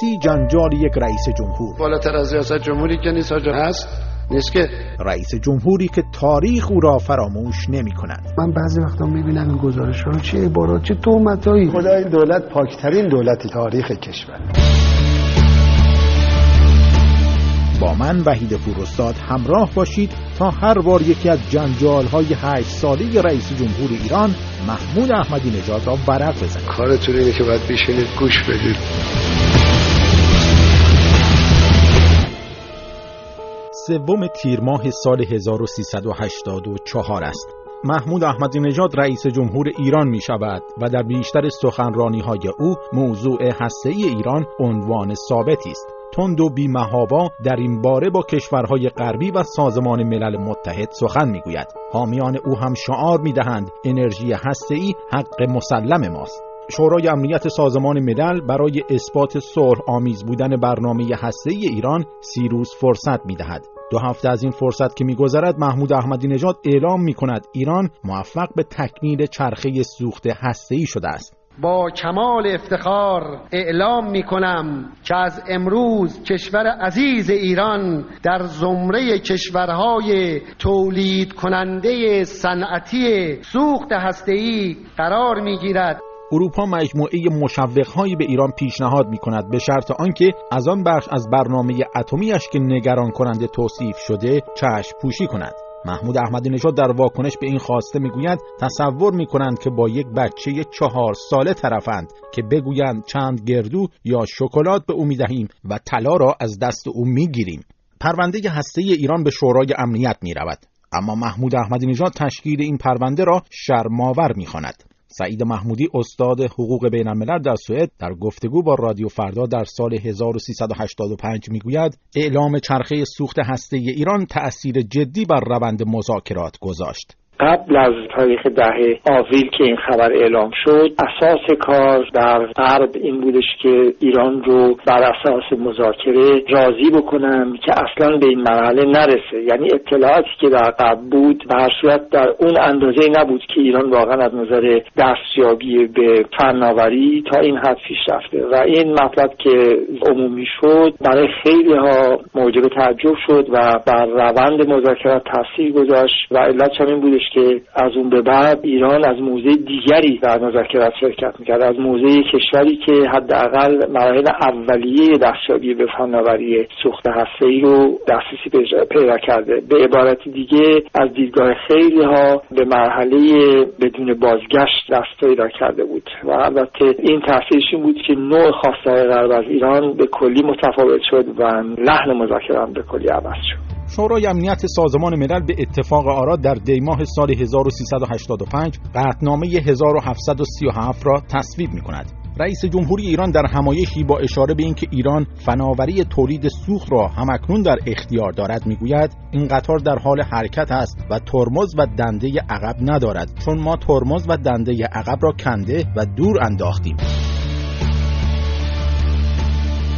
سیاسی جنجال یک رئیس جمهور. بالاتر از ریاست جمهوری که نیست هست؟ نیست که. رئیس جمهوری که تاریخ او را فراموش نمی کند. من بعضی وقتا می‌بینم این گزارش ها چه عبارات چه تومتایی خدا این دولت پاکترین دولت تاریخ کشور. با من وحید فوروستاد همراه باشید تا هر بار یکی از جنجال های هشت ساله رئیس جمهور ایران محمود احمدی نژاد را ورق بزنید کارتون اینه که باید بیشینید گوش بدید. سوم تیر ماه سال 1384 است. محمود احمدی نژاد رئیس جمهور ایران می شود و در بیشتر سخنرانی های او موضوع هسته ای ایران عنوان ثابتی است. تند و بیمهابا در این باره با کشورهای غربی و سازمان ملل متحد سخن می‌گوید. حامیان او هم شعار می‌دهند انرژی هسته‌ای حق مسلم ماست. شورای امنیت سازمان ملل برای اثبات صلح آمیز بودن برنامه هسته‌ای ایران سی روز فرصت می‌دهد. دو هفته از این فرصت که میگذرد محمود احمدی نژاد اعلام می کند ایران موفق به تکمیل چرخه سوخت هسته‌ای شده است. با کمال افتخار اعلام می کنم که از امروز کشور عزیز ایران در زمره کشورهای تولید کننده صنعتی سوخت هسته‌ای قرار می گیرد اروپا مجموعه مشوقهایی به ایران پیشنهاد می کند به شرط آنکه از آن بخش از برنامه اتمیش که نگران کننده توصیف شده چشم پوشی کند. محمود احمدی نژاد در واکنش به این خواسته می‌گوید تصور می‌کنند که با یک بچه چهار ساله طرفند که بگویند چند گردو یا شکلات به او می‌دهیم و طلا را از دست او می‌گیریم. پرونده هسته ایران به شورای امنیت می رود. اما محمود احمدی نژاد تشکیل این پرونده را شرماور می‌خواند. سعید محمودی استاد حقوق بین الملل در سوئد در گفتگو با رادیو فردا در سال 1385 می‌گوید اعلام چرخه سوخت هسته ایران تأثیر جدی بر روند مذاکرات گذاشت. قبل از تاریخ ده آوریل که این خبر اعلام شد اساس کار در غرب این بودش که ایران رو بر اساس مذاکره راضی بکنن که اصلا به این مرحله نرسه. یعنی اطلاعاتی که در قبل بود به هر صورت در اون اندازه نبود که ایران واقعا از نظر دستیابی به فناوری تا این حد پیش رفته. و این مطلب که عمومی شد برای خیلی ها موجب تعجب شد و بر روند مذاکرات تاثیر گذاشت و علت این بودش که از اون به بعد ایران از موزه دیگری در مذاکرات شرکت می‌کرد از موزه کشوری که حداقل مراحل اولیه دستیابی به فناوری سوخت ای رو دسترسی پیدا کرده. به عبارت دیگه از دیدگاه خیلی ها به مرحله بدون بازگشت دست پیدا کرده بود و البته این تاثیرش این بود که نوع خواستهای غرب از ایران به کلی متفاوت شد و لحن مذاکره به کلی عوض شد. شورای امنیت سازمان ملل به اتفاق آرا در دیماه سال 1385 قطنامه 1737 را تصویب می کند. رئیس جمهوری ایران در همایشی با اشاره به اینکه ایران فناوری تولید سوخت را همکنون در اختیار دارد می‌گوید این قطار در حال حرکت است و ترمز و دنده عقب ندارد چون ما ترمز و دنده عقب را کنده و دور انداختیم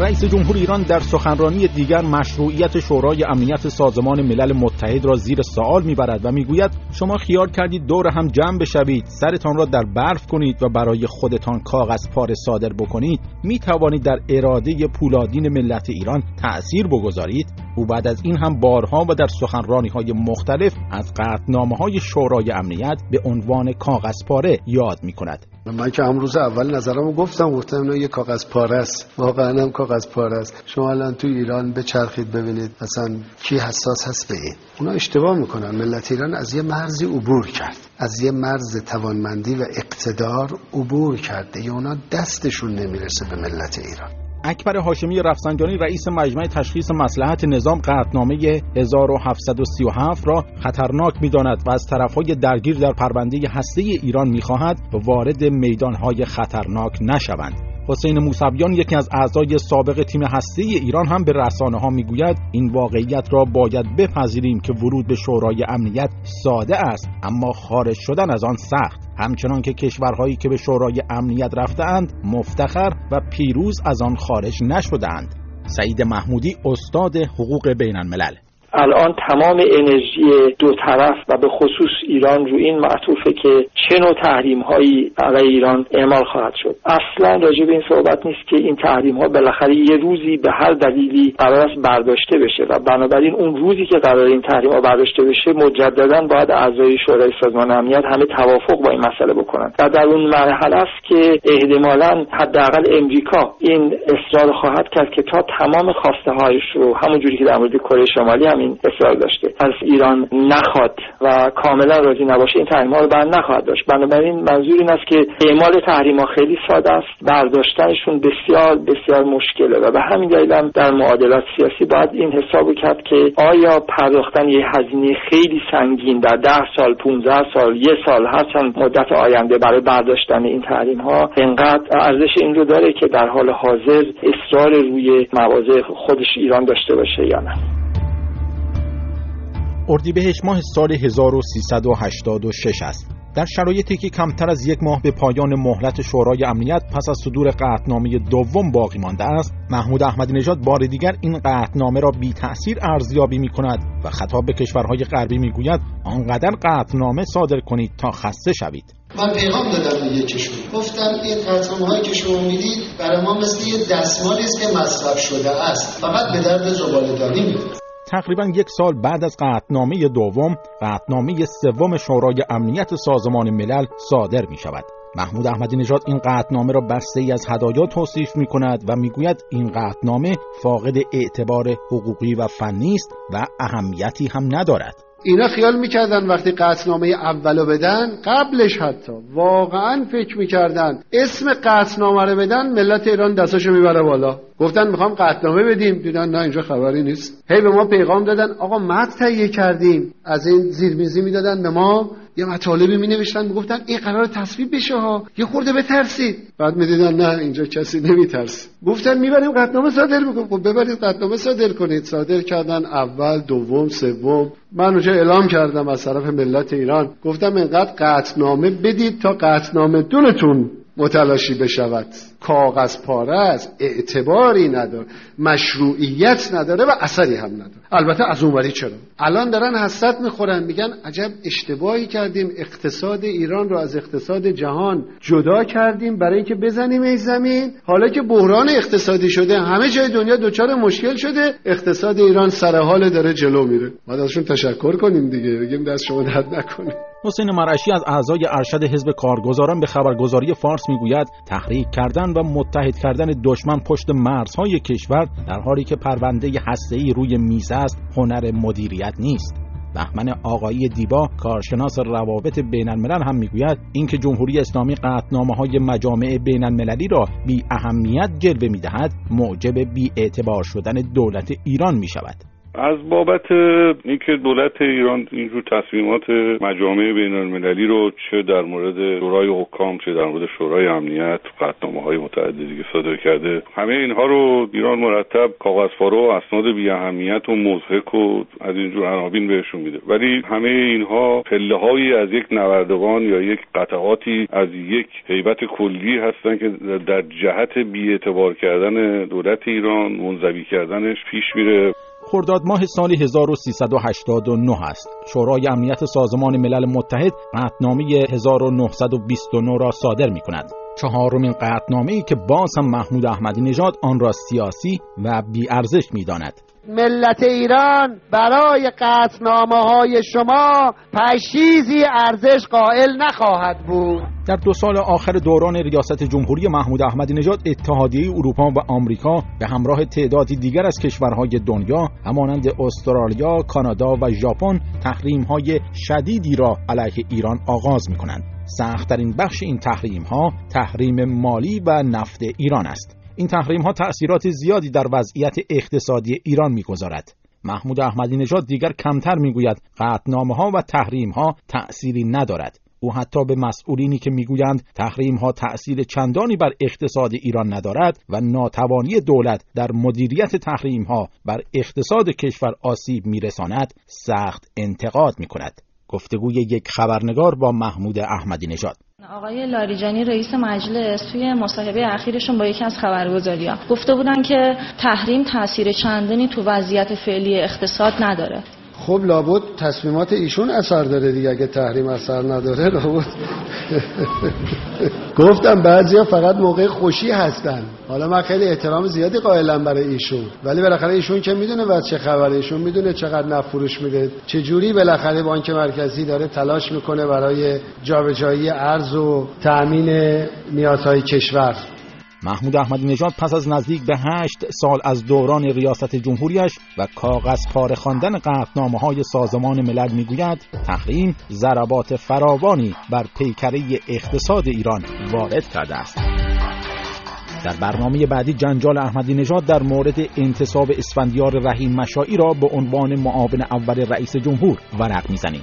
رئیس جمهور ایران در سخنرانی دیگر مشروعیت شورای امنیت سازمان ملل متحد را زیر سوال می‌برد و می‌گوید شما خیال کردید دور هم جمع بشوید سرتان را در برف کنید و برای خودتان کاغذ پاره صادر بکنید. می توانید در اراده پولادین ملت ایران تأثیر بگذارید؟ او بعد از این هم بارها و در سخنرانی های مختلف از قطنامه های شورای امنیت به عنوان کاغذ پاره یاد می کند من که امروز اول نظرمو گفتم گفتم اینا یه کاغذ پاره است. واقعا هم کاغذ پاره است. شما الان تو ایران بچرخید ببینید مثلا کی حساس هست به این. اونا اشتباه می‌کنن. ملت ایران از یه مرزی عبور کرد. از یه مرز توانمندی و اقتدار عبور کرده. یا اونا دستشون نمی‌رسه به ملت ایران. اکبر هاشمی رفسنجانی رئیس مجمع تشخیص مسلحت نظام قطعنامه 1737 را خطرناک می‌داند و از طرفهای درگیر در پرونده هسته ایران می‌خواهد وارد میدانهای خطرناک نشوند. حسین موسویان یکی از اعضای سابق تیم هسته ایران هم به رسانه ها می‌گوید این واقعیت را باید بپذیریم که ورود به شورای امنیت ساده است اما خارج شدن از آن سخت. همچنان که کشورهایی که به شورای امنیت رفتهاند مفتخر و پیروز از آن خارج نشدهاند. سعید محمودی استاد حقوق بین الملل الان تمام انرژی دو طرف و به خصوص ایران رو این معطوفه که چه نوع تحریم هایی علیه ایران اعمال خواهد شد. اصلا راجع به این صحبت نیست که این تحریم ها بالاخره یه روزی به هر دلیلی قرار است برداشته بشه و بنابراین اون روزی که قرار این تحریم ها برداشته بشه مجددا باید اعضای شورای سازمان امنیت همه توافق با این مسئله بکنند و در اون مرحله است که احتمالا حداقل امریکا این اصرار خواهد کرد که تا تمام خواسته هایش رو همونجوری که در مورد کره شمالی هم این اصرار داشته. از ایران نخواد و کاملا راضی نباشه این تحریم ها رو بر نخواهد داشت. بنابراین منظور این است که اعمال تحریم ها خیلی ساده است برداشتنشون بسیار بسیار مشکله و به همین دلیل هم در معادلات سیاسی باید این حساب کرد که آیا پرداختن یه هزینه خیلی سنگین در ده سال 15 سال یه سال هرچند مدت آینده برای برداشتن این تحریم ها انقدر ارزش این رو داره که در حال حاضر اصرار روی مواضع خودش ایران داشته باشه یا نه. اردیبهشت ماه سال 1386 است. در شرایطی که کمتر از یک ماه به پایان مهلت شورای امنیت پس از صدور قطعنامه دوم باقی مانده است محمود احمدی نژاد بار دیگر این قطعنامه را بی تأثیر ارزیابی می کند و خطاب به کشورهای غربی می گوید آنقدر قطعنامه صادر کنید تا خسته شوید. من پیغام دادم به کشور. گفتم این قطعنامه هایی که شما می‌دید برای ما مثل یه دستمالی است که مصرف شده است. فقط به درد زباله‌دانی میده تقریبا یک سال بعد از قطنامه دوم قطنامه سوم شورای امنیت سازمان ملل صادر می شود محمود احمدی نژاد این قطنامه را بسته ای از هدایا توصیف می کند و می‌گوید این قطنامه فاقد اعتبار حقوقی و فنی است و اهمیتی هم ندارد. اینا خیال می‌کردن وقتی قطنامه اولو بدن قبلش حتی واقعا فکر می‌کردن اسم قطنامه رو بدن ملت ایران دستاشو می‌بره بالا. گفتن می‌خوام قطنامه بدیم. دیدن نه اینجا خبری نیست. هی به ما پیغام دادن. آقا متن تهیه کردیم. از این زیرمیزی می‌دادن به ما. یه مطالبی می نوشتن می‌گفتن این قرار تصویب بشه ها. یه خورده بترسید. بعد می‌دیدن نه اینجا کسی نمیترسه. گفتن می‌بریم قطنامه صادر می‌کنیم. خب ببرید قطنامه صادر کنید. صادر کردن اول دوم سوم. من اونجا اعلام کردم از طرف ملت ایران. گفتم اینقدر قطنامه بدید تا قطنامه دونتون متلاشی بشود. کاغذ پاره است اعتباری نداره مشروعیت نداره و اثری هم نداره. البته از اونوری چرا؟ الان دارن حسرت می‌خورن میگن عجب اشتباهی کردیم اقتصاد ایران رو از اقتصاد جهان جدا کردیم برای اینکه بزنیم این زمین. حالا که بحران اقتصادی شده همه جای دنیا دچار مشکل شده اقتصاد ایران سر حال داره جلو میره. ما ازشون تشکر کنیم دیگه بگیم دست شما درد نکنه. حسین مرشی از اعضای ارشد حزب کارگزاران به خبرگزاری فارس می‌گوید تحریک کردن و متحد کردن دشمن پشت مرزهای کشور در حالی که پرونده هسته‌ای روی میز است هنر مدیریت نیست بهمن آقایی دیبا کارشناس روابط بین الملل هم می‌گوید اینکه جمهوری اسلامی قطنامه های مجامع بین المللی را بی اهمیت جلوه می‌دهد موجب بی اعتبار شدن دولت ایران می شود. از بابت اینکه دولت ایران اینجور تصمیمات مجامع بین المللی رو چه در مورد شورای حکام چه در مورد شورای امنیت قطنامه های متعددی که صادر کرده همه اینها رو ایران مرتب کاغذپاره و اسناد بی اهمیت و مضحک و از اینجور عناوین بهشون میده. ولی همه اینها پله هایی از یک نوردوان یا یک قطعاتی از یک حیبت کلی هستن که در جهت بی اعتبار کردن دولت ایران منزوی کردنش پیش میره. خرداد ماه سال 1389 است. شورای امنیت سازمان ملل متحد قطنامه 1929 را صادر می کند. چهارمین قطنامه ای که باز هم محمود احمدی نژاد آن را سیاسی و بیارزش می داند. ملت ایران برای قطنامه های شما پشیزی ارزش قائل نخواهد بود در دو سال آخر دوران ریاست جمهوری محمود احمدی نژاد اتحادیه اروپا و آمریکا به همراه تعدادی دیگر از کشورهای دنیا همانند استرالیا، کانادا و ژاپن تحریم شدیدی را علیه ایران آغاز می کنند. سختترین بخش این تحریم ها تحریم مالی و نفت ایران است. این تحریم ها تأثیرات زیادی در وضعیت اقتصادی ایران می‌گذارد. محمود احمدی نژاد دیگر کمتر می‌گوید قطنامه ها و تحریم ها تأثیری ندارد. او حتی به مسئولینی که می‌گویند تحریم ها تأثیر چندانی بر اقتصاد ایران ندارد و ناتوانی دولت در مدیریت تحریم ها بر اقتصاد کشور آسیب میرساند سخت انتقاد می کند. گفتگوی یک خبرنگار با محمود احمدی نژاد آقای لاریجانی رئیس مجلس توی مصاحبه اخیرشون با یکی از خبرگزاری‌ها گفته بودن که تحریم تاثیر چندانی تو وضعیت فعلی اقتصاد نداره. خب لابد تصمیمات ایشون اثر داره دیگه اگه تحریم اثر نداره لابد. گفتم بعضیا فقط موقع خوشی هستن. حالا من خیلی احترام زیادی قائلم برای ایشون. ولی بالاخره ایشون که می‌دونه بعد چه خبره. ایشون می‌دونه چقدر نفروش میده. چه جوری بالاخره بانک مرکزی داره تلاش می‌کنه برای جابجایی ارز و تأمین نیازهای کشور. محمود احمدی نژاد پس از نزدیک به هشت سال از دوران ریاست جمهوریش و کاغذ پاره خواندن قطعنامه های سازمان ملل می‌گوید تحریم ضربات فراوانی بر پیکره اقتصاد ایران وارد کرده است. در برنامه بعدی جنجال احمدی نژاد در مورد انتصاب اسفندیار رحیم مشایی را به عنوان معاون اول رئیس جمهور ورق می‌زنیم.